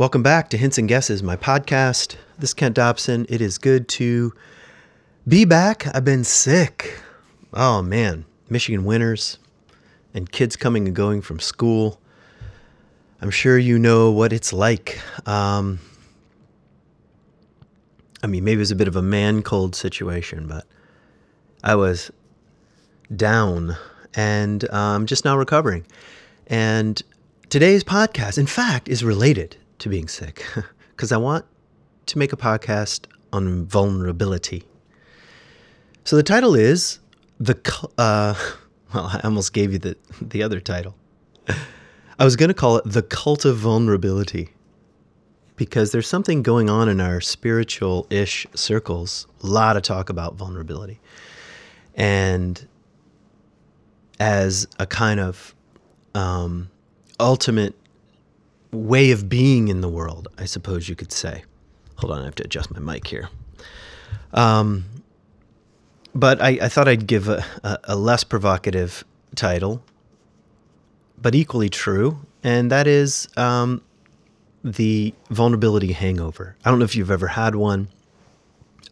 Welcome back to Hints and Guesses, my podcast. This is Kent Dobson. It is good to be back. I've been sick. Oh man, Michigan winters and kids coming and going from school. I'm sure you know what it's like. Um, I mean, maybe it's a bit of a man cold situation, but I was down and I'm um, just now recovering. And today's podcast, in fact, is related to being sick because I want to make a podcast on vulnerability. So the title is the uh, well, I almost gave you the the other title. I was going to call it the cult of vulnerability because there's something going on in our spiritual-ish circles. A lot of talk about vulnerability, and as a kind of um, ultimate way of being in the world, I suppose you could say. Hold on, I have to adjust my mic here. Um, but I, I, thought I'd give a, a, a, less provocative title, but equally true, and that is um, the vulnerability hangover. I don't know if you've ever had one.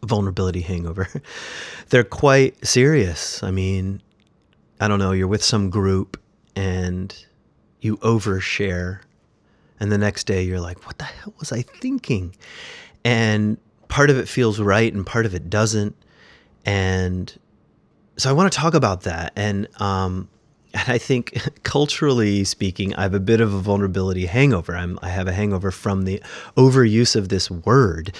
Vulnerability hangover. They're quite serious. I mean, I don't know, you're with some group and you overshare and the next day you're like what the hell was i thinking? And part of it feels right and part of it doesn't. And so i want to talk about that. And um and i think culturally speaking i have a bit of a vulnerability hangover. I'm, i have a hangover from the overuse of this word.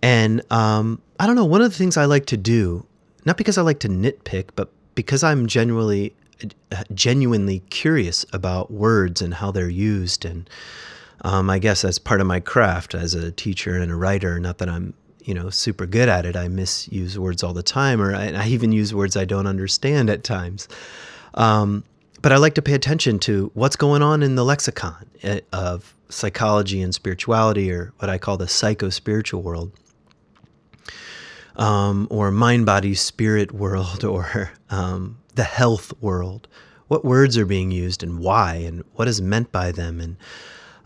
And um, i don't know one of the things i like to do not because i like to nitpick but because i'm genuinely genuinely curious about words and how they're used and um, I guess that's part of my craft as a teacher and a writer. Not that I'm, you know, super good at it. I misuse words all the time, or I, I even use words I don't understand at times. Um, but I like to pay attention to what's going on in the lexicon eh, of psychology and spirituality, or what I call the psycho spiritual world. Um, or mind body spirit world or um, the health world what words are being used and why and what is meant by them and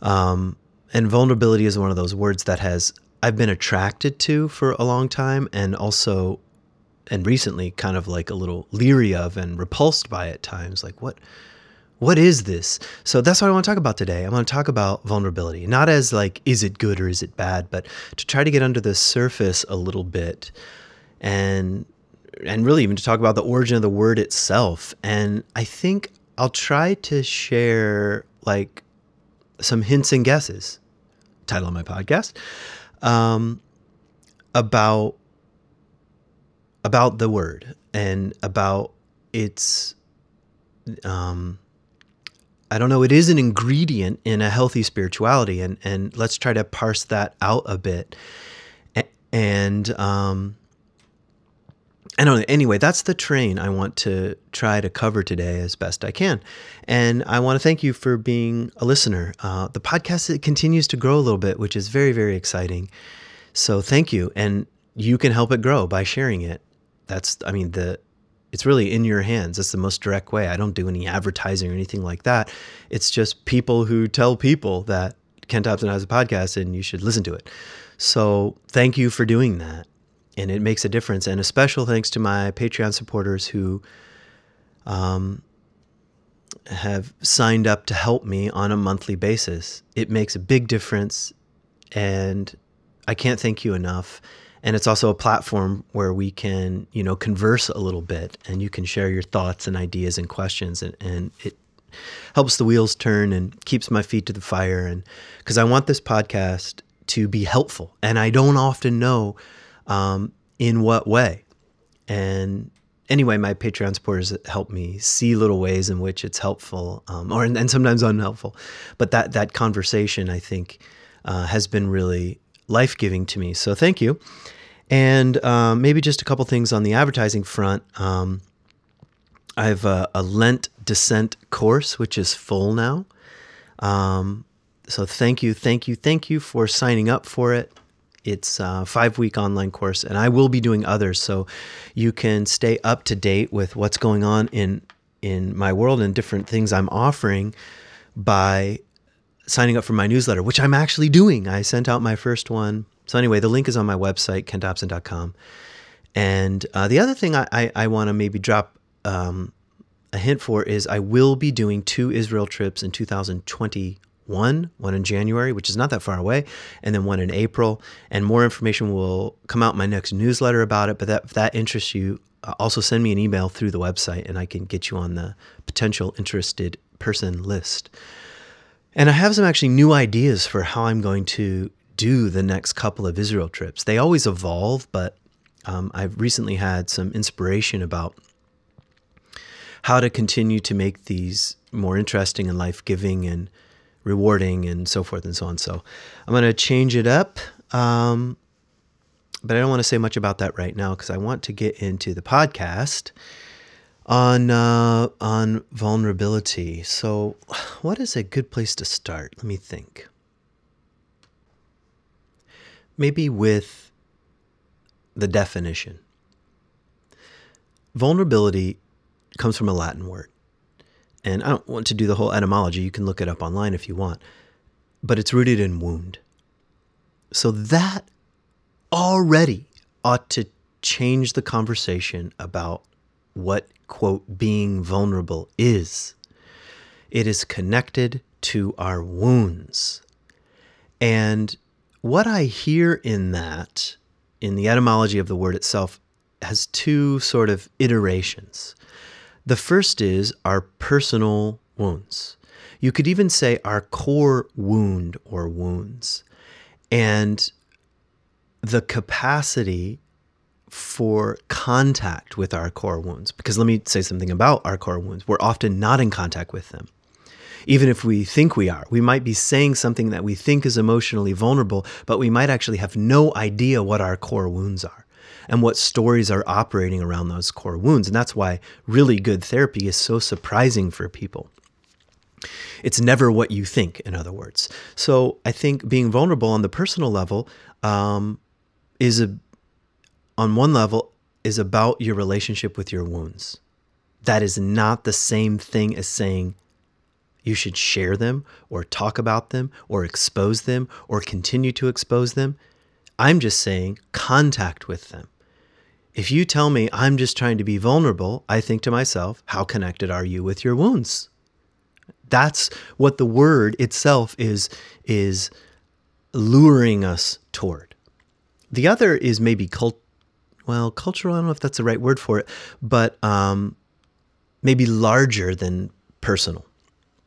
um, and vulnerability is one of those words that has I've been attracted to for a long time, and also, and recently, kind of like a little leery of and repulsed by at times. Like what? What is this? So that's what I want to talk about today. I want to talk about vulnerability, not as like, is it good or is it bad, but to try to get under the surface a little bit and and really even to talk about the origin of the word itself. And I think I'll try to share like some hints and guesses, title of my podcast, um, about about the word and about its um, I don't know, it is an ingredient in a healthy spirituality and and let's try to parse that out a bit. And um, I know. Anyway, that's the train I want to try to cover today as best I can. And I want to thank you for being a listener. Uh, the podcast continues to grow a little bit, which is very, very exciting. So thank you. And you can help it grow by sharing it. That's, I mean, the, it's really in your hands. That's the most direct way. I don't do any advertising or anything like that. It's just people who tell people that Kent Dobson has a podcast and you should listen to it. So thank you for doing that and it makes a difference. And a special thanks to my Patreon supporters who um, have signed up to help me on a monthly basis. It makes a big difference, and I can't thank you enough. And it's also a platform where we can, you know, converse a little bit, and you can share your thoughts and ideas and questions, and, and it helps the wheels turn and keeps my feet to the fire. And because I want this podcast to be helpful, and I don't often know um, in what way? And anyway, my Patreon supporters help me see little ways in which it's helpful, um, or and sometimes unhelpful. But that that conversation, I think, uh, has been really life giving to me. So thank you. And um, maybe just a couple things on the advertising front. Um, I have a, a, Lent Descent course, which is full now. Um, so thank you, thank you, thank you for signing up for it. It's a five week online course, and I will be doing others. So you can stay up to date with what's going on in, in my world and different things I'm offering by signing up for my newsletter, which I'm actually doing. I sent out my first one. So, anyway, the link is on my website, kentdobson.com. And uh, the other thing I, I, I want to maybe drop um, a hint for is I will be doing two Israel trips in 2021, one one in January, which is not that far away, and then one in April. And more information will come out in my next newsletter about it. But that, if that interests you, uh, also send me an email through the website and I can get you on the potential interested person list. And I have some actually new ideas for how I'm going to do the next couple of Israel trips. They always evolve, but um, I've recently had some inspiration about how to continue to make these more interesting and life giving and rewarding and so forth and so on. So I'm going to change it up. Um, but I don't want to say much about that right now because I want to get into the podcast on uh, on vulnerability. So, what is a good place to start? Let me think. Maybe with the definition. Vulnerability comes from a Latin word. And I don't want to do the whole etymology. You can look it up online if you want. But it's rooted in wound. So that already ought to change the conversation about what, quote, being vulnerable is. It is connected to our wounds. And what I hear in that, in the etymology of the word itself, has two sort of iterations. The first is our personal wounds. You could even say our core wound or wounds. And the capacity for contact with our core wounds. Because let me say something about our core wounds. We're often not in contact with them. Even if we think we are, we might be saying something that we think is emotionally vulnerable, but we might actually have no idea what our core wounds are and what stories are operating around those core wounds. And that's why really good therapy is so surprising for people. It's never what you think, in other words. So I think being vulnerable on the personal level um, is a, on one level, is about your relationship with your wounds. That is not the same thing as saying you should share them or talk about them or expose them or continue to expose them. I'm just saying contact with them. If you tell me I'm just trying to be vulnerable, I think to myself, how connected are you with your wounds? That's what the word itself is is luring us toward. The other is maybe cult well, cultural, I don't know if that's the right word for it, but um, maybe larger than personal.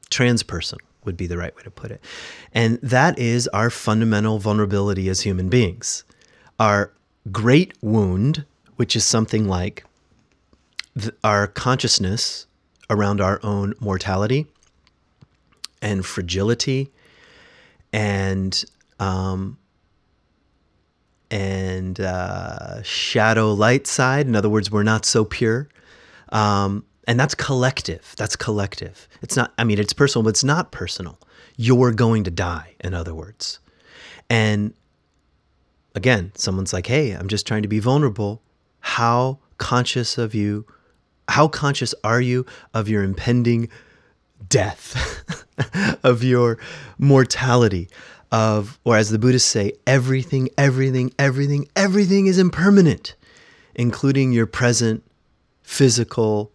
Transpersonal would be the right way to put it. And that is our fundamental vulnerability as human beings. Our great wound which is something like th- our consciousness around our own mortality and fragility and um, and uh, shadow light side. In other words, we're not so pure. Um, and that's collective. That's collective. It's not, I mean, it's personal, but it's not personal. You're going to die, in other words. And again, someone's like, hey, I'm just trying to be vulnerable how conscious of you, how conscious are you of your impending death, of your mortality, of, or as the Buddhists say, everything, everything, everything, everything is impermanent, including your present physical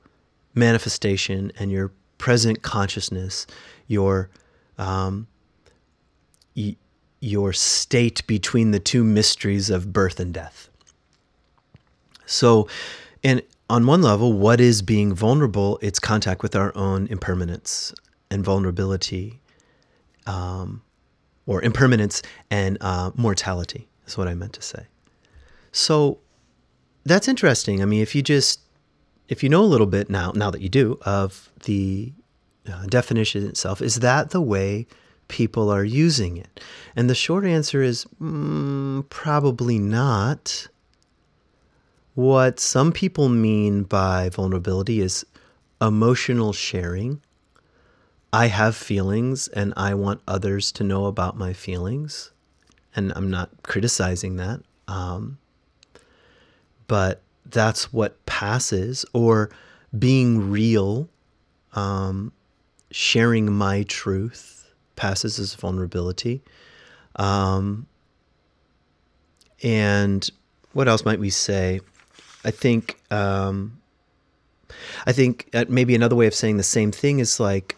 manifestation and your present consciousness, your um, y- your state between the two mysteries of birth and death. So, and on one level, what is being vulnerable? It's contact with our own impermanence and vulnerability, um, or impermanence and uh, mortality, is what I meant to say. So that's interesting. I mean, if you just if you know a little bit now, now that you do, of the uh, definition itself, is that the way people are using it? And the short answer is mm, probably not. What some people mean by vulnerability is emotional sharing. I have feelings and I want others to know about my feelings. And I'm not criticizing that. Um, but that's what passes, or being real, um, sharing my truth passes as vulnerability. Um, and what else might we say? I think um, I think uh, maybe another way of saying the same thing is like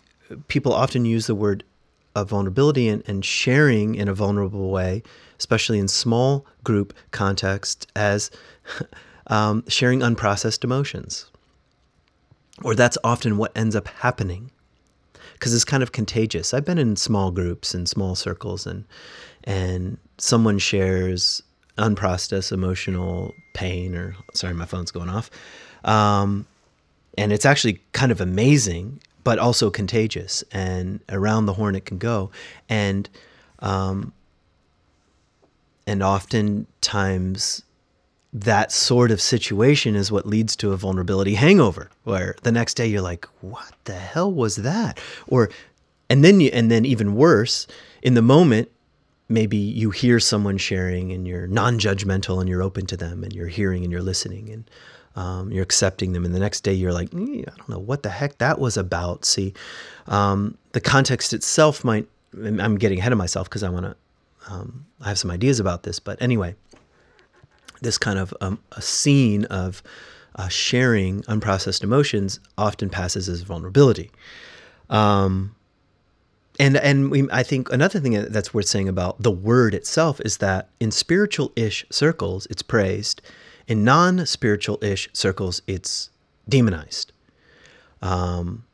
people often use the word of vulnerability and, and sharing in a vulnerable way, especially in small group context, as um, sharing unprocessed emotions. Or that's often what ends up happening because it's kind of contagious. I've been in small groups and small circles, and and someone shares unprocessed emotional pain, or sorry, my phone's going off, um, and it's actually kind of amazing, but also contagious, and around the horn it can go, and um, and oftentimes that sort of situation is what leads to a vulnerability hangover where the next day you're like what the hell was that? Or and then you and then even worse in the moment maybe you hear someone sharing and you're non-judgmental and you're open to them and you're hearing and you're listening and um, you're accepting them. And the next day you're like mm, i don't know what the heck that was about. See um, the context itself might i'm getting ahead of myself because i want to um, i have some ideas about this. But anyway this kind of um, a scene of uh, sharing unprocessed emotions often passes as vulnerability. Um, and and we, I think another thing that's worth saying about the word itself is that in spiritual-ish circles, it's praised. In non-spiritual-ish circles, it's demonized. Um,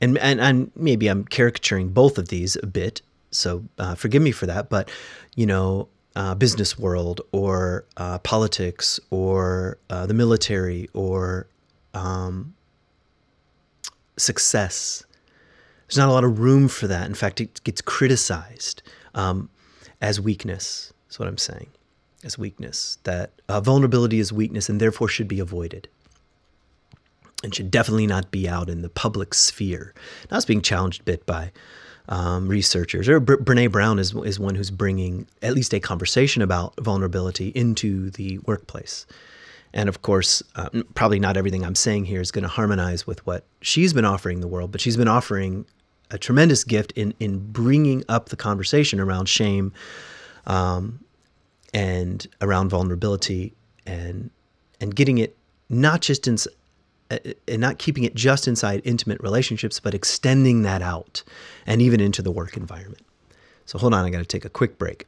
and, and and maybe I'm caricaturing both of these a bit, so uh, forgive me for that. But you know, uh, business world or uh, politics or uh, the military or um, success. There's not a lot of room for that. In fact, it gets criticized um, as weakness. That's what I'm saying, as weakness. That uh, vulnerability is weakness and therefore should be avoided and should definitely not be out in the public sphere. Now it's being challenged a bit by um, researchers, or Brene Brown is is one who's bringing at least a conversation about vulnerability into the workplace. And of course, uh, probably not everything I'm saying here is going to harmonize with what she's been offering the world, but she's been offering a tremendous gift in in bringing up the conversation around shame um, and around vulnerability and and getting it not just in and not keeping it just inside intimate relationships, but extending that out and even into the work environment. So hold on, I got to take a quick break.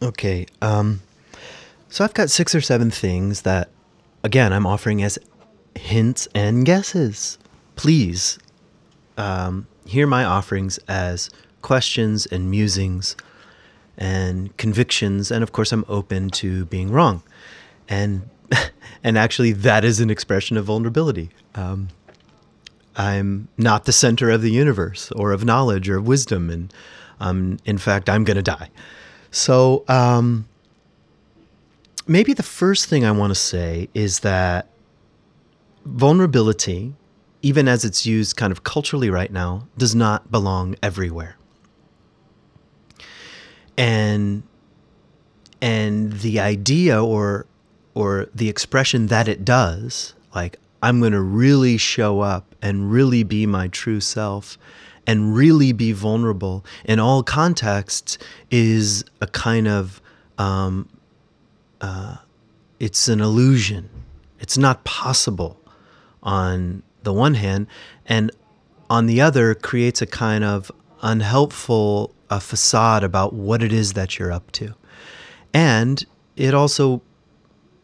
Okay, um, so I've got six or seven things that, again, I'm offering as hints and guesses. Please um, hear my offerings as questions and musings and convictions, and of course, I'm open to being wrong and and actually that is an expression of vulnerability. Um, I'm not the center of the universe or of knowledge or wisdom, and um, in fact, I'm going to die. So um, maybe the first thing I want to say is that vulnerability, even as it's used kind of culturally right now, does not belong everywhere. And and the idea or or the expression that it does, like I'm going to really show up and really be my true self and really be vulnerable in all contexts is a kind of um, uh, it's an illusion. It's not possible on the one hand, and on the other creates a kind of unhelpful uh, facade about what it is that you're up to. And it also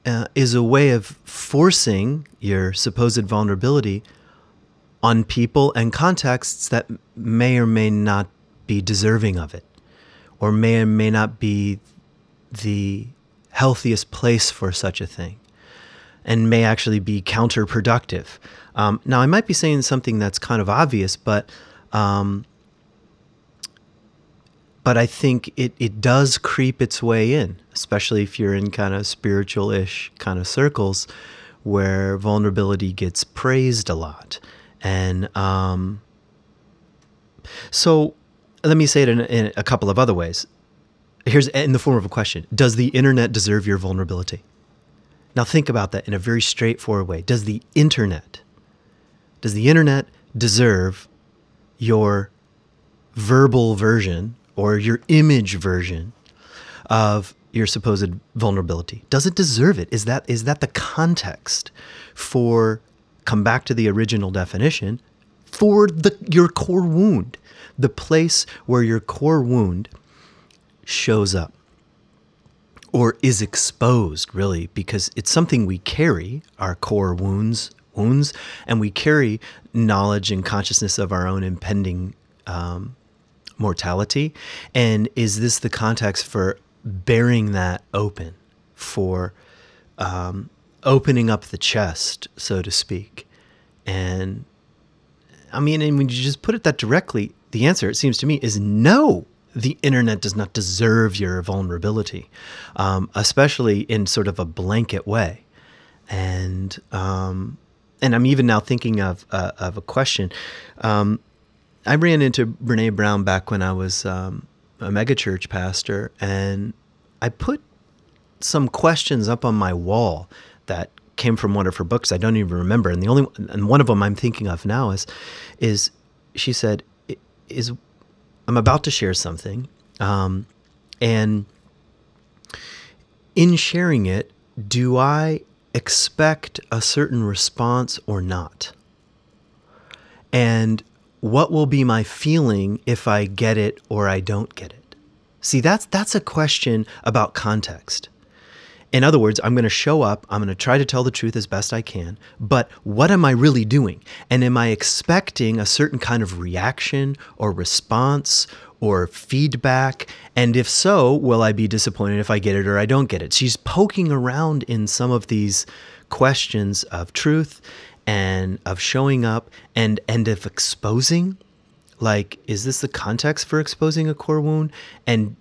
uh, is a way of forcing your supposed vulnerability on people and contexts that may or may not be deserving of it, or may or may not be the healthiest place for such a thing, and may actually be counterproductive. Um, now, I might be saying something that's kind of obvious, but um, but I think it, it does creep its way in, especially if you're in kind of spiritual ish kind of circles where vulnerability gets praised a lot. And um, so let me say it in, in a couple of other ways. Here's in the form of a question Does the internet deserve your vulnerability? Now think about that in a very straightforward way. Does the internet, does the internet deserve your verbal version or your image version of your supposed vulnerability? Does it deserve it? Is that is that the context for come back to the original definition for the your core wound, the place where your core wound shows up or is exposed really because it's something we carry our core wounds wounds and we carry knowledge and consciousness of our own impending um, mortality. And is this the context for bearing that open for um, opening up the chest so to speak? And i mean and when you just put it that directly the answer it seems to me is no the internet does not deserve your vulnerability, um, especially in sort of a blanket way. And um, and I'm even now thinking of uh, of a question. Um, I ran into Brene Brown back when I was um, a megachurch pastor, and I put some questions up on my wall that came from one of her books. I don't even remember, and the only and one of them I'm thinking of now is is she said is I'm about to share something, um, and in sharing it, do I expect a certain response or not? And what will be my feeling if I get it or I don't get it? See, that's that's a question about context. In other words, I'm going to show up, I'm going to try to tell the truth as best I can, but what am I really doing? And am I expecting a certain kind of reaction or response or feedback? And if so, will I be disappointed if I get it or I don't get it? She's poking around in some of these questions of truth and of showing up and and of exposing like is this the context for exposing a core wound and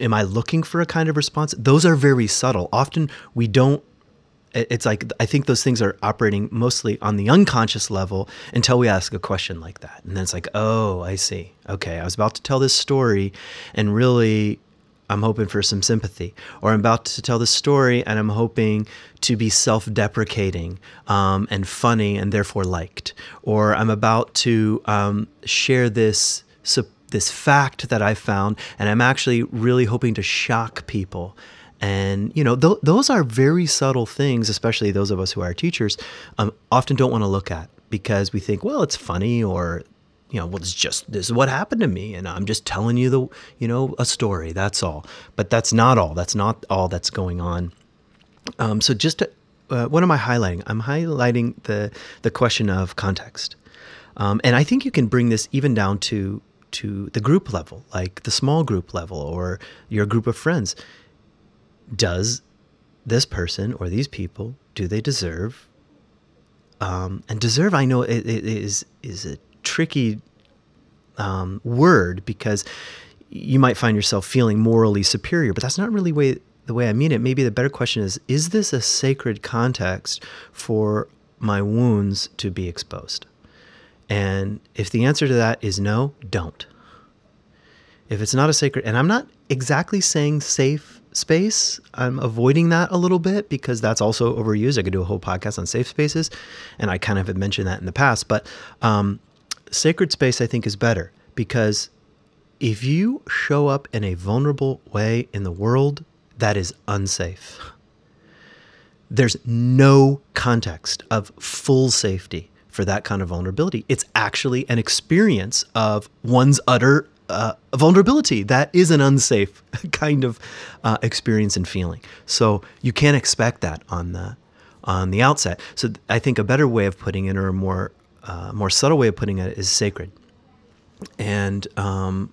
am I looking for a kind of response? Those are very subtle. Often we don't it's like I think those things are operating mostly on the unconscious level until we ask a question like that. And then it's like, "Oh, I see. Okay, I was about to tell this story and really I'm hoping for some sympathy, or I'm about to tell this story and I'm hoping to be self deprecating um, and funny and therefore liked, or I'm about to um, share this this fact that I found, and I'm actually really hoping to shock people. And you know, th- those are very subtle things, especially those of us who are teachers, um, often don't want to look at because we think, well, it's funny, or you know, well, it's just this is what happened to me, and I'm just telling you the, you know, a story. That's all. But that's not all. That's not all that's going on. Um, so just to, uh, what am I highlighting? I'm highlighting the the question of context, um, and I think you can bring this even down to to the group level, like the small group level or your group of friends. Does this person or these people do they deserve? Um, and deserve, I know, it, it is is a tricky um, word because you might find yourself feeling morally superior, but that's not really way, the way I mean it. Maybe the better question is: Is this a sacred context for my wounds to be exposed? And if the answer to that is no, don't. If it's not a sacred, and I'm not exactly saying safe space, I'm avoiding that a little bit because that's also overused. I could do a whole podcast on safe spaces, and I kind of have mentioned that in the past. But um, sacred space, I think, is better because if you show up in a vulnerable way in the world, that is unsafe. There's no context of full safety for that kind of vulnerability. It's actually an experience of one's utter uh, vulnerability. That is an unsafe kind of uh, experience and feeling. So you can't expect that on the on the outset. So I think a better way of putting it, or a more uh, more subtle way of putting it, is sacred. And um,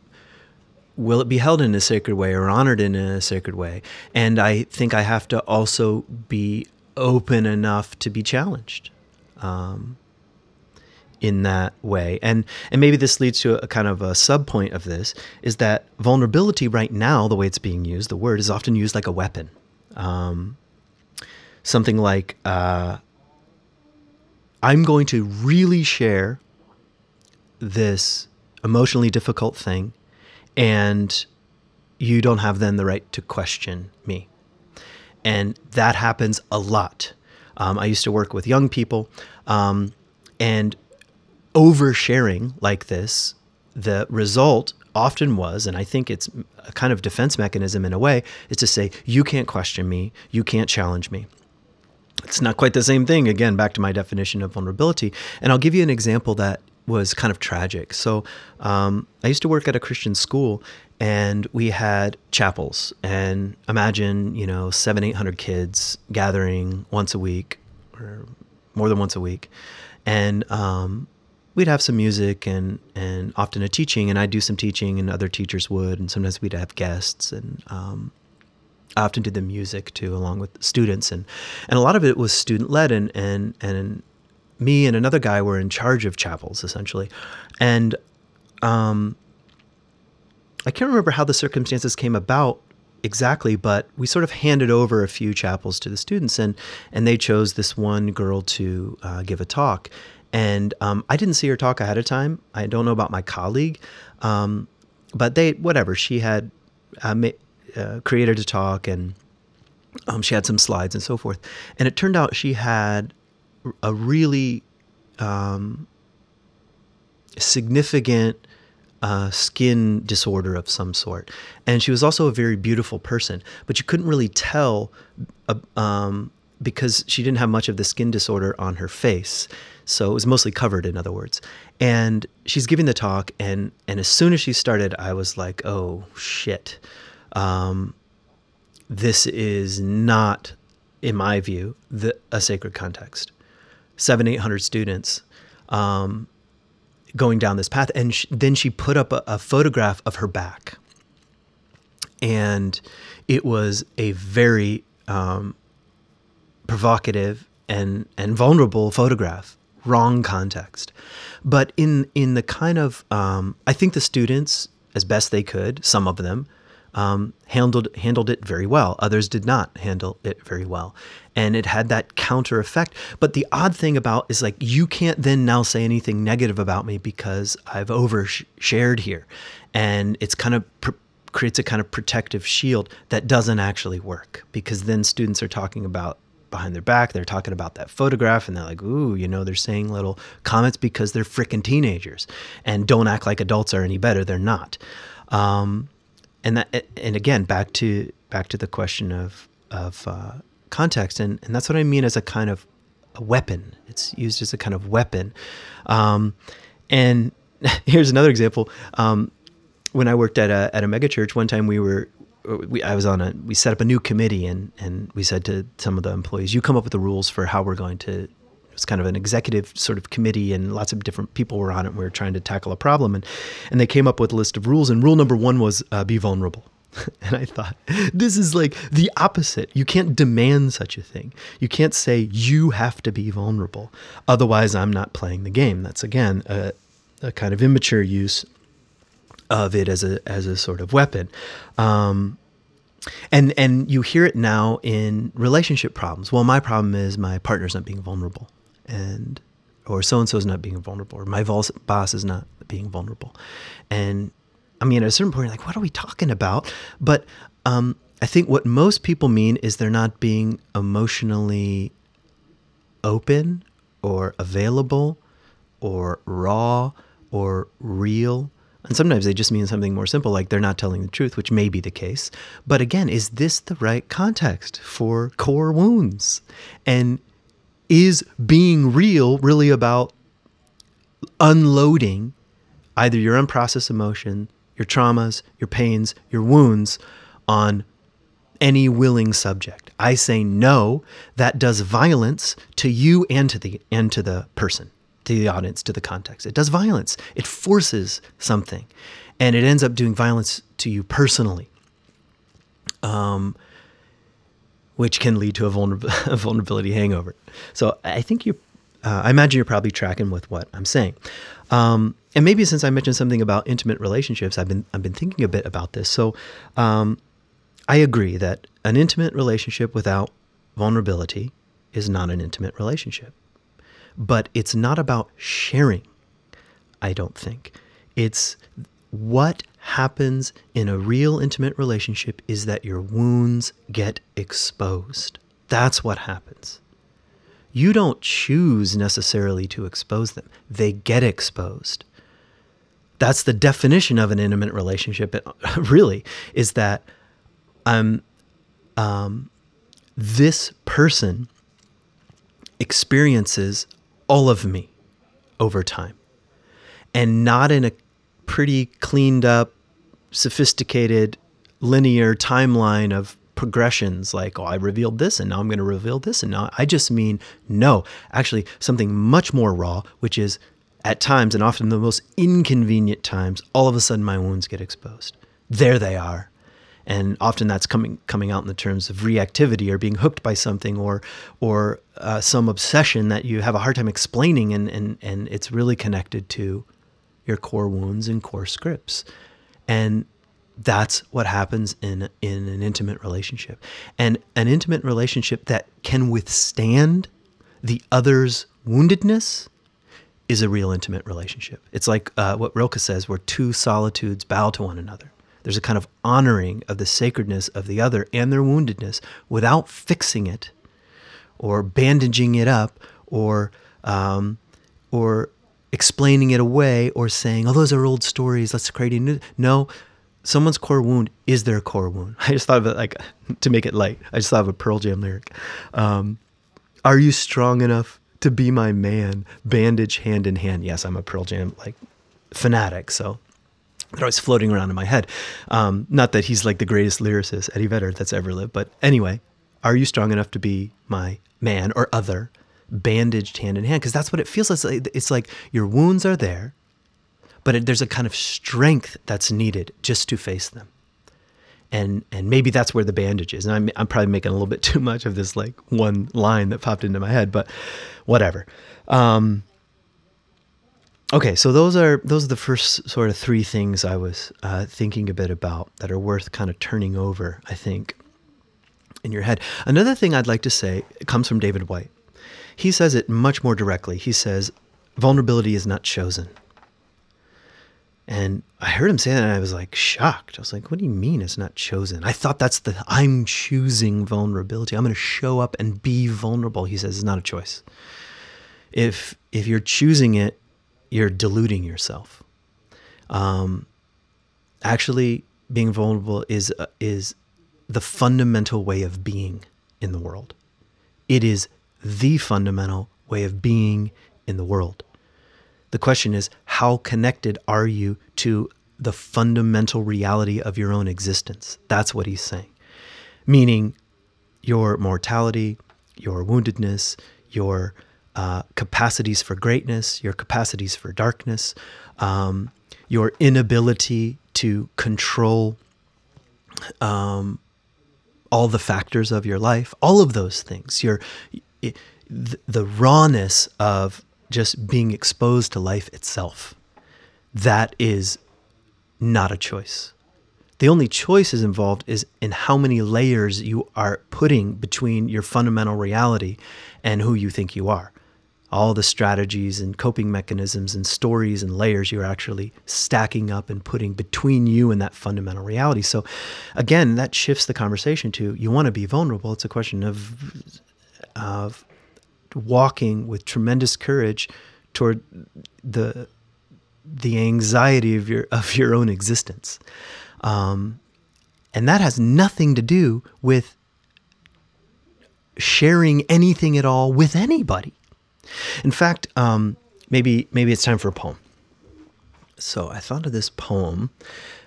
will it be held in a sacred way or honored in a sacred way? And I think I have to also be open enough to be challenged. Um, in that way. And and maybe this leads to a, kind of a sub point of this is that vulnerability right now, the way it's being used, the word is often used like a weapon. Um, something like uh, I'm going to really share this emotionally difficult thing, and you don't have then the right to question me. And that happens a lot. Um, I used to work with young people, um, and oversharing like this the result often was, and I think it's a kind of defense mechanism in a way, is to say, you can't question me, you can't challenge me. It's not quite the same thing. Again, back to my definition of vulnerability. And I'll give you an example that was kind of tragic. So um, I used to work at a Christian school, and we had chapels. And imagine, you know, seven, eight hundred kids gathering once a week, or more than once a week, and um, we'd have some music and and often a teaching, and I'd do some teaching, and other teachers would, and sometimes we'd have guests, and um, I often did the music too, along with students, and and a lot of it was student led, and and and me and another guy were in charge of chapels essentially, and um, I can't remember how the circumstances came about exactly, but we sort of handed over a few chapels to the students, and and they chose this one girl to uh, give a talk, and um, I didn't see her talk ahead of time. I don't know about my colleague, um, but they whatever she had uh, ma- uh, created a talk, and um, she had some slides and so forth, and it turned out she had a really um, significant uh, skin disorder of some sort. And she was also a very beautiful person, but you couldn't really tell uh, um, because she didn't have much of the skin disorder on her face. So it was mostly covered, in other words. And she's giving the talk, and and as soon as she started, I was like, oh shit, um, this is not, in my view, the, a sacred context. Seven, eight hundred students. Um, going down this path. And sh- then she put up a, a photograph of her back. And it was a very um, provocative and, and vulnerable photograph, wrong context. But in, in the kind of, um, I think the students, as best they could, some of them, um, handled handled it very well. Others did not handle it very well, and it had that counter effect. But the odd thing about is like you can't then now say anything negative about me because I've overshared here, and it's kind of. Creates a kind of protective shield that doesn't actually work because then students are talking about behind their back. They're talking about that photograph and they're like, ooh, you know, they're saying little comments because they're freaking teenagers and don't act like adults are any better. They're not. Um, and that and again back to back to the question of of uh, context and and that's what I mean as a kind of a weapon. It's used as a kind of weapon. Um, and here's another example. Um, when I worked at a at a megachurch, one time we were we, I was on a we set up a new committee and and we said to some of the employees, you come up with the rules for how we're going to it was kind of an executive sort of committee and lots of different people were on it. And we were trying to tackle a problem and, and they came up with a list of rules. And rule number one was uh, be vulnerable. and I thought, this is like the opposite. You can't demand such a thing. You can't say you have to be vulnerable. Otherwise, I'm not playing the game. That's again a, a kind of immature use of it as a as a sort of weapon. Um, and and you hear it now in relationship problems. Well, my problem is my partner's not being vulnerable and or so and so is not being vulnerable, or my boss is not being vulnerable. And I mean, at a certain point, you're like, what are we talking about? But um, I think what most people mean is they're not being emotionally open or available or raw or real. And sometimes they just mean something more simple, like they're not telling the truth, which may be the case. But again, is this the right context for core wounds? And is being real really about unloading either your unprocessed emotion, your traumas, your pains, your wounds on any willing subject. I say no, that does violence to you and to the and to the person, to the audience, to the context. It does violence. It forces something. And it ends up doing violence to you personally. Um, which can lead to a, vulner- a vulnerability hangover. So I think you, uh, I imagine you're probably tracking with what I'm saying. Um, and maybe since I mentioned something about intimate relationships, I've been I've been thinking a bit about this. So um, I agree that an intimate relationship without vulnerability is not an intimate relationship. But it's not about sharing. I don't think it's what happens in a real intimate relationship is that your wounds get exposed. That's what happens. You don't choose necessarily to expose them, they get exposed. that's the definition of an intimate relationship. Really, is that I'm um, this person experiences all of me over time, and not in a pretty cleaned up, sophisticated, linear timeline of progressions like, oh, I revealed this and now I'm going to reveal this. And now I just mean, no, actually, something much more raw, which is at times and often the most inconvenient times, all of a sudden my wounds get exposed. There they are. And often that's coming coming out in the terms of reactivity or being hooked by something or or uh, some obsession that you have a hard time explaining and, and and it's really connected to your core wounds and core scripts. And that's what happens in in an intimate relationship. And an intimate relationship that can withstand the other's woundedness is a real intimate relationship. It's like uh, what rilke says where two solitudes bow to one another there's a kind of honoring of the sacredness of the other and their woundedness without fixing it or bandaging it up or um, or explaining it away or saying oh those are old stories let's create a new no someone's core wound is their core wound. I just thought of it like to make it light. I just thought of a Pearl Jam lyric. Um, are you strong enough to be my man? Bandage hand in hand. Yes, I'm a Pearl Jam like fanatic, so they're always floating around in my head. Um, not that he's like the greatest lyricist Eddie Vedder that's ever lived, but anyway, are you strong enough to be my man or other? Bandaged hand in hand, because that's what it feels like. It's like your wounds are there but it, there's a kind of strength that's needed just to face them. And, and maybe that's where the bandage is. And I'm, I'm probably making a little bit too much of this like one line that popped into my head, but whatever. Um, okay, so those are those are the first sort of three things I was uh, thinking a bit about that are worth kind of turning over. I think in your head. Another thing I'd like to say comes from David Whyte. He says it much more directly. He says vulnerability is not chosen. And I heard him say that and I was like shocked. I was like, what do you mean it's not chosen? I thought that's the I'm choosing vulnerability. I'm going to show up and be vulnerable. He says it's not a choice. If if you're choosing it, you're deluding yourself. Um, actually, being vulnerable is uh, is the fundamental way of being in the world. It is the fundamental way of being in the world. The question is, how connected are you to the fundamental reality of your own existence? That's what he's saying. Meaning, your mortality, your woundedness, your uh, capacities for greatness, your capacities for darkness, um, your inability to control um, all the factors of your life, all of those things, your the rawness of just being exposed to life itself. That is not a choice. The only choice is involved is in how many layers you are putting between your fundamental reality and who you think you are. All the strategies and coping mechanisms and stories and layers you're actually stacking up and putting between you and that fundamental reality. So, again, that shifts the conversation to you want to be vulnerable. It's a question of, of walking with tremendous courage toward the the anxiety of your of your own existence, um, and that has nothing to do with sharing anything at all with anybody. In fact, um, maybe maybe it's time for a poem. So I thought of this poem.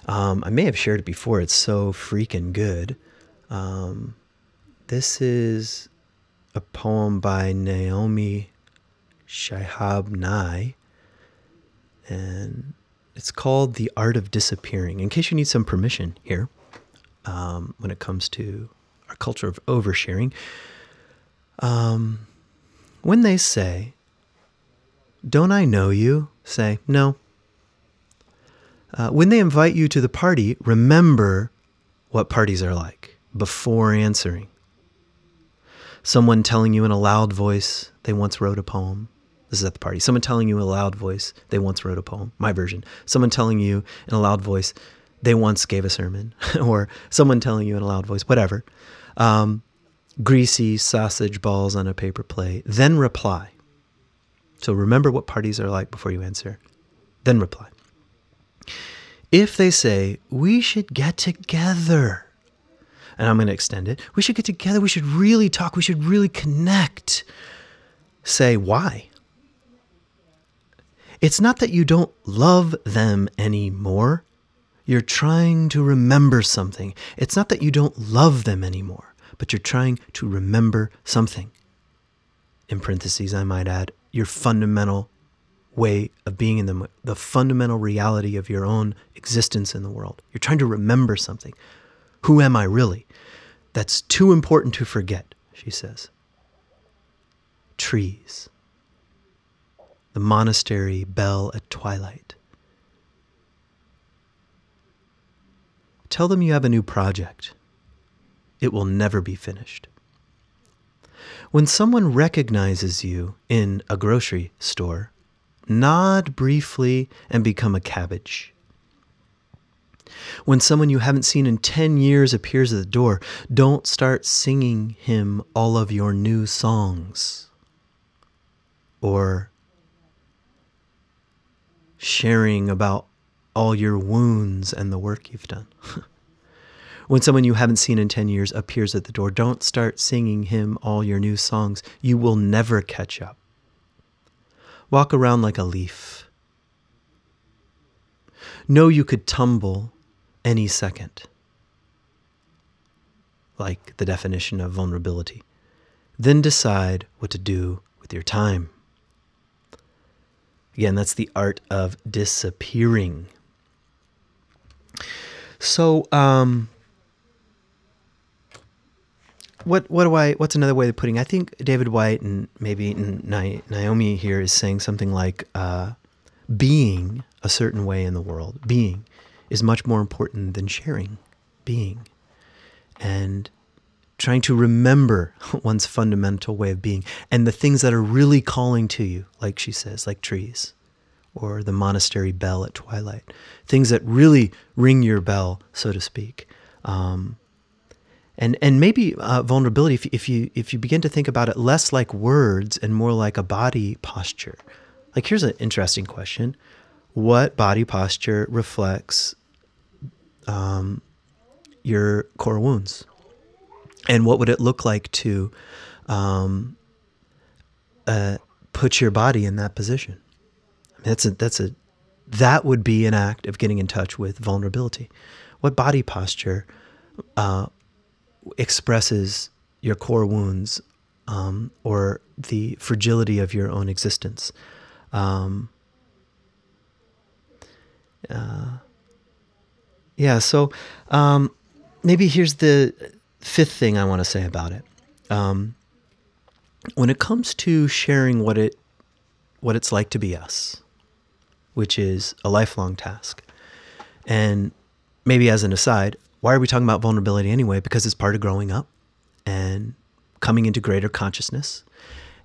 Um, I may have shared it before. It's so freaking good. Um, this is a poem by Naomi Shihab Nye, and it's called The Art of Disappearing. In case you need some permission here, um, when it comes to our culture of oversharing, um, when they say, Don't I know you? say, No. Uh, when they invite you to the party, remember what parties are like before answering someone telling you in a loud voice they once wrote a poem. This is at the party. Someone telling you in a loud voice they once wrote a poem. My version. Someone telling you in a loud voice they once gave a sermon, or someone telling you in a loud voice, whatever. Um, greasy sausage balls on a paper plate. Then reply. So remember what parties are like before you answer. Then reply. If they say, we should get together, and I'm going to extend it, we should get together, we should really talk, we should really connect, say, why? It's not that you don't love them anymore. You're trying to remember something. It's not that you don't love them anymore, but you're trying to remember something. In parentheses, I might add, your fundamental way of being in the, the fundamental reality of your own existence in the world. You're trying to remember something. Who am I really? That's too important to forget, she says. Trees. The monastery bell at twilight. Tell them you have a new project. It will never be finished. When someone recognizes you in a grocery store, nod briefly and become a cabbage. When someone you haven't seen in 10 years appears at the door, don't start singing him all of your new songs or sharing about all your wounds and the work you've done. when someone you haven't seen in 10 years appears at the door, don't start singing him all your new songs. You will never catch up. Walk around like a leaf. Know you could tumble any second, like the definition of vulnerability. Then decide what to do with your time. Again, that's the art of disappearing. So, um, what what do I? What's another way of putting? I think David Whyte and maybe Naomi here is saying something like, uh, "Being a certain way in the world, being, is much more important than sharing. Being, and trying to remember one's fundamental way of being, and the things that are really calling to you, like she says, like trees, or the monastery bell at twilight, things that really ring your bell, so to speak." Um, and and maybe uh, vulnerability if, if you if you begin to think about it less like words and more like a body posture. Like here's an interesting question. What body posture reflects um, your core wounds? And what would it look like to um, uh, put your body in that position? I mean, that's a that's a that would be an act of getting in touch with vulnerability. What body posture uh, expresses your core wounds um, or the fragility of your own existence. Um, uh, yeah, so um, maybe here's the fifth thing I want to say about it. Um, when it comes to sharing what it what it's like to be us, which is a lifelong task, and maybe as an aside, why are we talking about vulnerability anyway? Because it's part of growing up and coming into greater consciousness,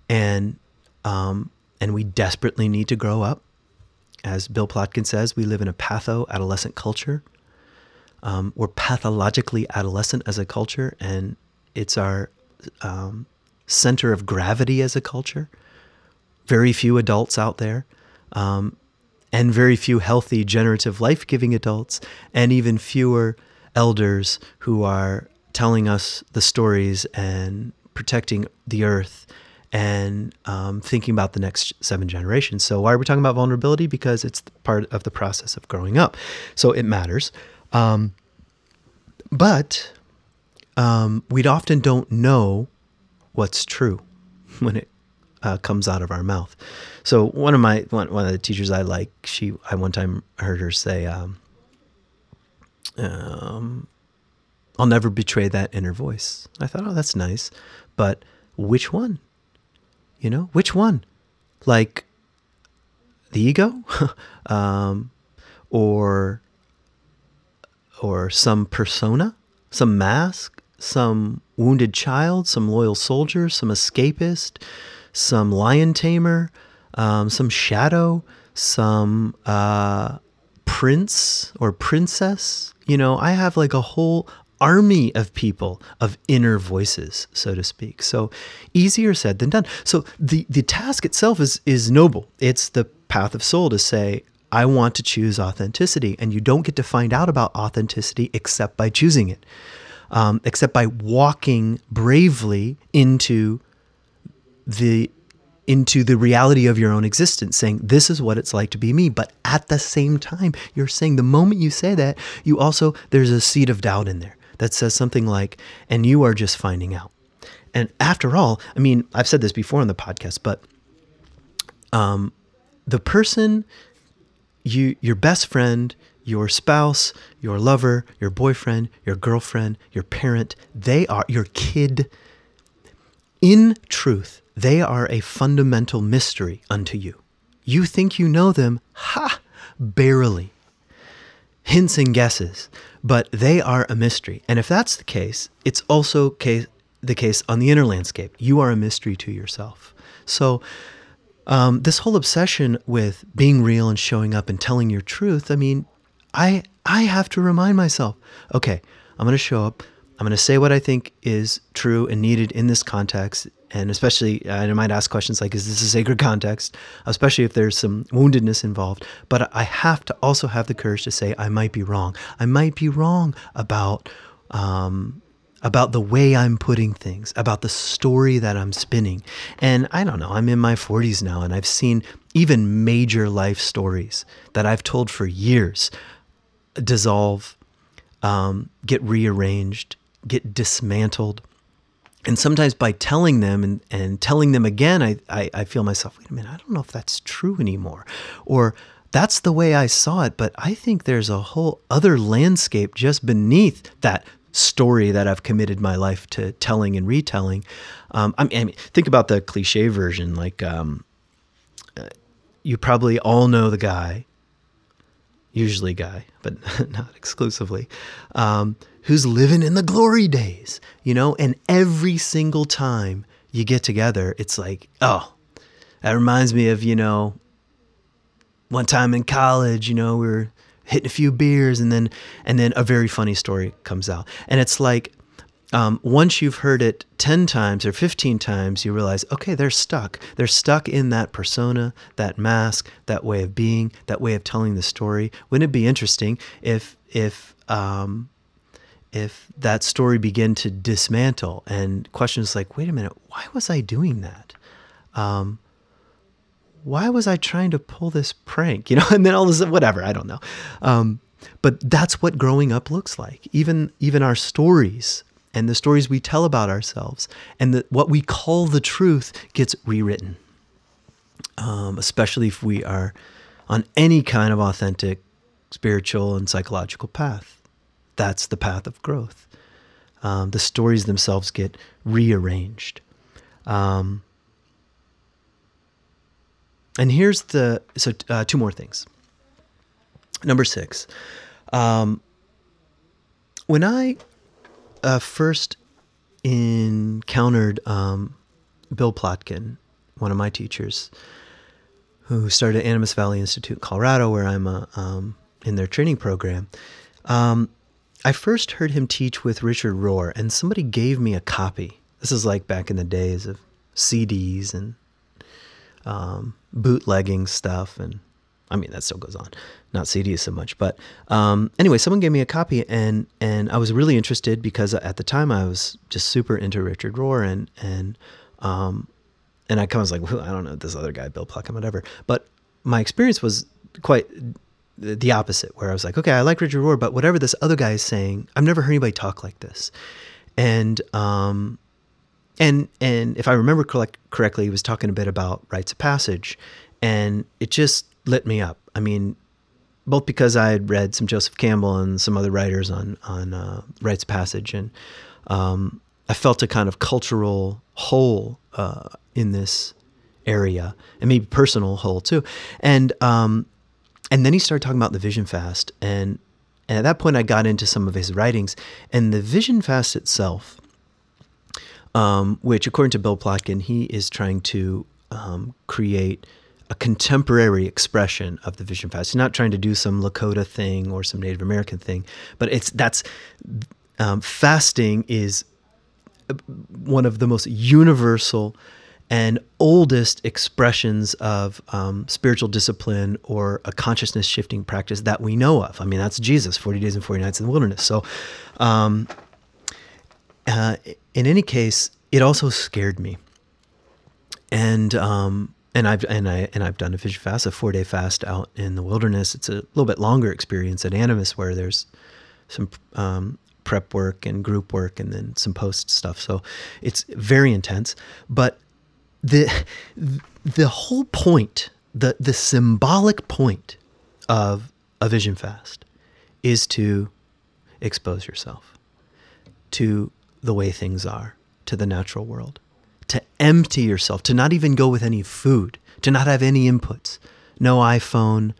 and um, and we desperately need to grow up. As Bill Plotkin says, we live in a patho-adolescent culture. Um, we're pathologically adolescent as a culture, and it's our um, center of gravity as a culture. Very few adults out there, um, and very few healthy, generative, life giving adults, and even fewer elders who are telling us the stories and protecting the earth and um, thinking about the next seven generations. So, why are we talking about vulnerability? Because it's part of the process of growing up. So, it matters. Um, but um, we often don't know what's true when it uh, comes out of our mouth. So, one of my one, one of the teachers I like, she I one time heard her say, um, um, I'll never betray that inner voice. I thought, oh, that's nice. But which one? You know, which one? Like the ego? um, or or some persona, some mask, some wounded child, some loyal soldier, some escapist, some lion tamer, um, some shadow, some uh, prince or princess. You know, I have like a whole army of people of inner voices so to speak so easier said than done so the the task itself is is noble it's the path of soul to say I want to choose authenticity. And you don't get to find out about authenticity except by choosing it, um, except by walking bravely into the into the reality of your own existence, saying, This is what it's like to be me. But at the same time, you're saying the moment you say that, you also, there's a seed of doubt in there that says something like, And you are just finding out. And after all, I mean, I've said this before on the podcast, but um, the person, you, your best friend, your spouse, your lover, your boyfriend, your girlfriend, your parent, they are your kid. In truth, they are a fundamental mystery unto you. You think you know them, ha, barely. Hints and guesses, but they are a mystery. And if that's the case, it's also case, the case on the inner landscape. You are a mystery to yourself. So, um, this whole obsession with being real and showing up and telling your truth, I mean, I I have to remind myself, okay, I'm going to show up. I'm going to say what I think is true and needed in this context and especially I might ask questions like, "Is this a sacred context?" Especially if there's some woundedness involved. But I have to also have the courage to say, "I might be wrong. I might be wrong about." Um, about the way I'm putting things, about the story that I'm spinning. And I don't know, I'm in my 40s now and I've seen even major life stories that I've told for years dissolve, um, get rearranged, get dismantled and sometimes by telling them and, and telling them again, I, I, I feel myself, wait a minute, I don't know if that's true anymore. Or that's the way I saw it, but I think there's a whole other landscape just beneath that story that I've committed my life to telling and retelling. Um, I, mean, think about the cliche version. Like, um, uh, you probably all know the guy, usually guy, but not exclusively, um, who's living in the glory days, you know? And every single time you get together, it's like, oh, that reminds me of, you know, one time in college, you know, we were hitting a few beers and then and then a very funny story comes out. And it's like um, once you've heard it 10 times or 15 times, you realize, okay, they're stuck. They're stuck in that persona, that mask, that way of being, that way of telling the story. Wouldn't it be interesting if, if, um, if that story began to dismantle and questions like, wait a minute, why was I doing that? Um, why was I trying to pull this prank? You know, and then all this, whatever, I don't know. Um, but that's what growing up looks like. Even even our stories and the stories we tell about ourselves and what we call the truth gets rewritten. Um, especially if we are on any kind of authentic spiritual and psychological path that's the path of growth. Um, the stories themselves get rearranged. Um, and here's the so uh, two more things. Number six, um, when I uh, first encountered um, Bill Plotkin, one of my teachers, who started Animas Valley Institute in Colorado, where I'm a, um, in their training program. Um, I first heard him teach with Richard Rohr, and somebody gave me a copy. This is like back in the days of CDs and um, bootlegging stuff, and I mean that still goes on, not CDs so much. But um, anyway, someone gave me a copy, and and I was really interested because at the time I was just super into Richard Rohr, and and um, and I kind of was like, well, I don't know this other guy, Bill Plotkin, whatever. But my experience was quite the opposite, where I was like, okay, I like Richard Rohr, but whatever this other guy is saying, I've never heard anybody talk like this. And um, and and if I remember correct, correctly, he was talking a bit about rites of passage, and it just lit me up. I mean, both because I had read some Joseph Campbell and some other writers on on uh, rites passage, and um, I felt a kind of cultural hole uh, in this area, and maybe personal hole too. And um, and then he started talking about the vision fast and and at that point i got into some of his writings and the vision fast itself um, which according to bill plotkin he is trying to um, create a contemporary expression of the vision fast he's not trying to do some lakota thing or some native american thing but it's that's um, fasting is one of the most universal and oldest expressions of um, spiritual discipline or a consciousness shifting practice that we know of. I mean, that's Jesus, 40 days and 40 nights in the wilderness. So, um, uh, in any case, it also scared me. And, um, and I've and I and I've done a vision fast, a four day fast out in the wilderness. It's a little bit longer experience at Animas, where there's some um, prep work and group work, and then some post stuff. So it's very intense. But the the whole point, the the symbolic point of a vision fast is to expose yourself to the way things are, to the natural world, to empty yourself, to not even go with any food, to not have any inputs, no iPhone,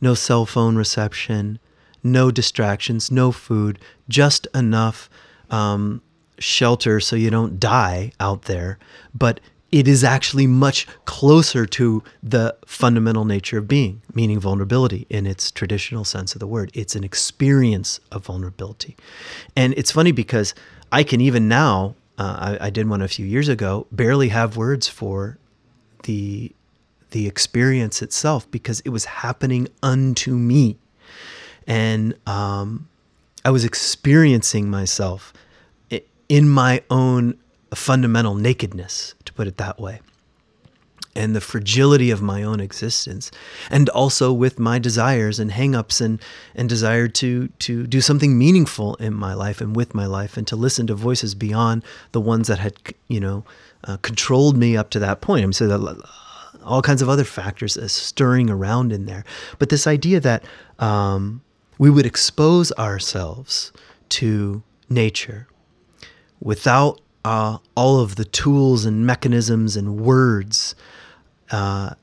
no cell phone reception, no distractions, no food, just enough um, shelter so you don't die out there, but it is actually much closer to the fundamental nature of being, meaning vulnerability in its traditional sense of the word. It's an experience of vulnerability. And it's funny because I can even now, uh, I, I did one a few years ago, barely have words for the the experience itself because it was happening unto me. And um, I was experiencing myself in my own fundamental nakedness, to put it that way, and the fragility of my own existence, and also with my desires and hangups and and desire to to do something meaningful in my life and with my life, and to listen to voices beyond the ones that had you know uh, controlled me up to that point. I'm saying that all kinds of other factors stirring around in there, but this idea that um, we would expose ourselves to nature without uh, all of the tools and mechanisms and words uh,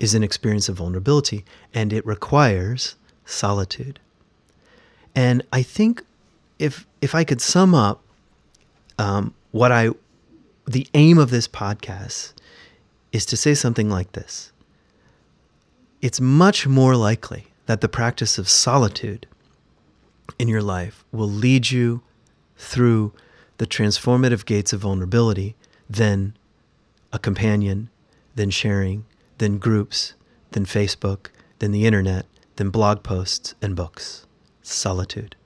is an experience of vulnerability, and it requires solitude. And I think if if I could sum up um, what I the aim of this podcast is to say something like this. It's much more likely that the practice of solitude in your life will lead you through the transformative gates of vulnerability than a companion, than sharing, than groups, than Facebook, than the internet, than blog posts and books. Solitude.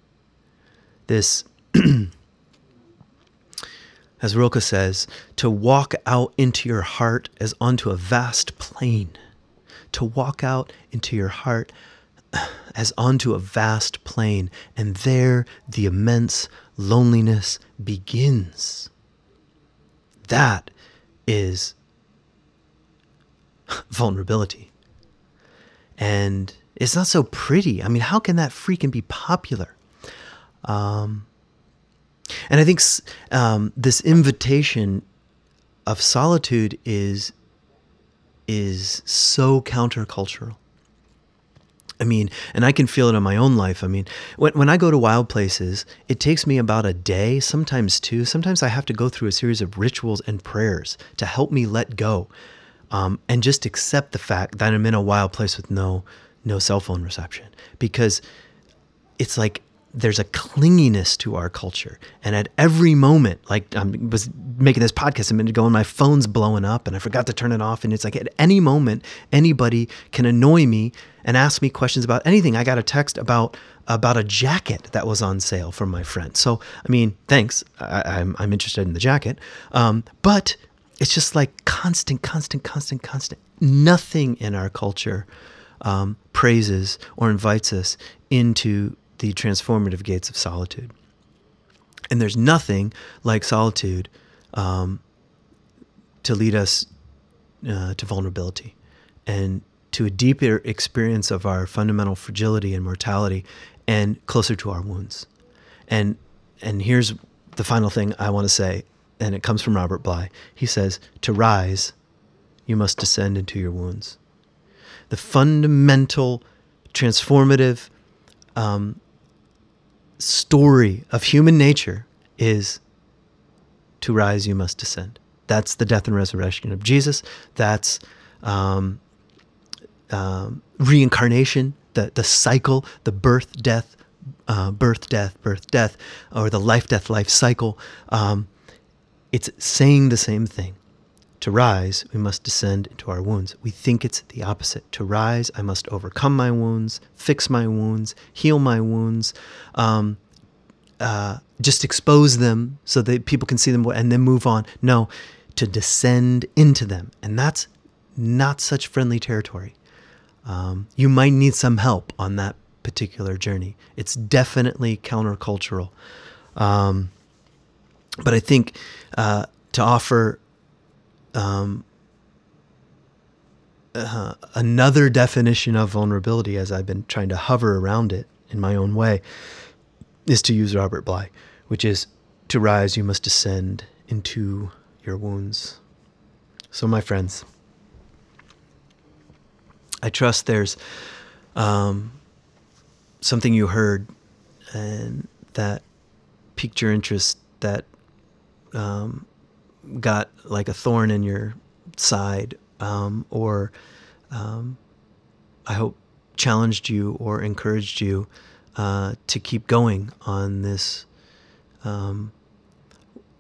This, as Rilke says, to walk out into your heart as onto a vast plain. To walk out into your heart as onto a vast plain, and there the immense loneliness begins. That is vulnerability. And it's not so pretty. I mean, how can that freaking be popular? Um, and I think um, this invitation of solitude is is so countercultural. I mean, and I can feel it in my own life. I mean, when, when I go to wild places, it takes me about a day, sometimes two. Sometimes I have to go through a series of rituals and prayers to help me let go um, and just accept the fact that I'm in a wild place with no no cell phone reception because it's like there's a clinginess to our culture. And at every moment, like I was making this podcast a minute ago and my phone's blowing up and I forgot to turn it off. And it's like at any moment, anybody can annoy me and ask me questions about anything. I got a text about about a jacket that was on sale from my friend. So, I mean, thanks. I, am I'm, I'm interested in the jacket. Um, but it's just like constant, constant, constant, constant. Nothing in our culture um, praises or invites us into the transformative gates of solitude. And there's nothing like solitude um, to lead us uh, to vulnerability and to a deeper experience of our fundamental fragility and mortality and closer to our wounds. And and here's the final thing I want to say, and it comes from Robert Bly. He says, To rise, you must descend into your wounds. The fundamental, transformative um, story of human nature is to rise, you must descend. That's the death and resurrection of Jesus. That's um, um, reincarnation, the, the cycle, the birth, death, uh, birth, death, birth, death, or the life, death, life cycle. Um, it's saying the same thing To rise, we must descend into our wounds. We think it's the opposite. To rise, I must overcome my wounds, fix my wounds, heal my wounds, um, uh, just expose them so that people can see them and then move on. No, to descend into them. And that's not such friendly territory. Um, you might need some help on that particular journey. It's definitely countercultural. Um, but I think uh, to offer um, uh, another definition of vulnerability, as I've been trying to hover around it in my own way, is to use Robert Bly, which is to rise, you must descend into your wounds. So, my friends, I trust there's um, something you heard and that piqued your interest, that um, got like a thorn in your side, um, or um, I hope challenged you or encouraged you uh, to keep going on this, um,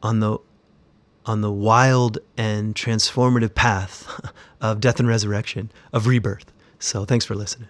on the on the wild and transformative path of death and resurrection, of rebirth. So thanks for listening.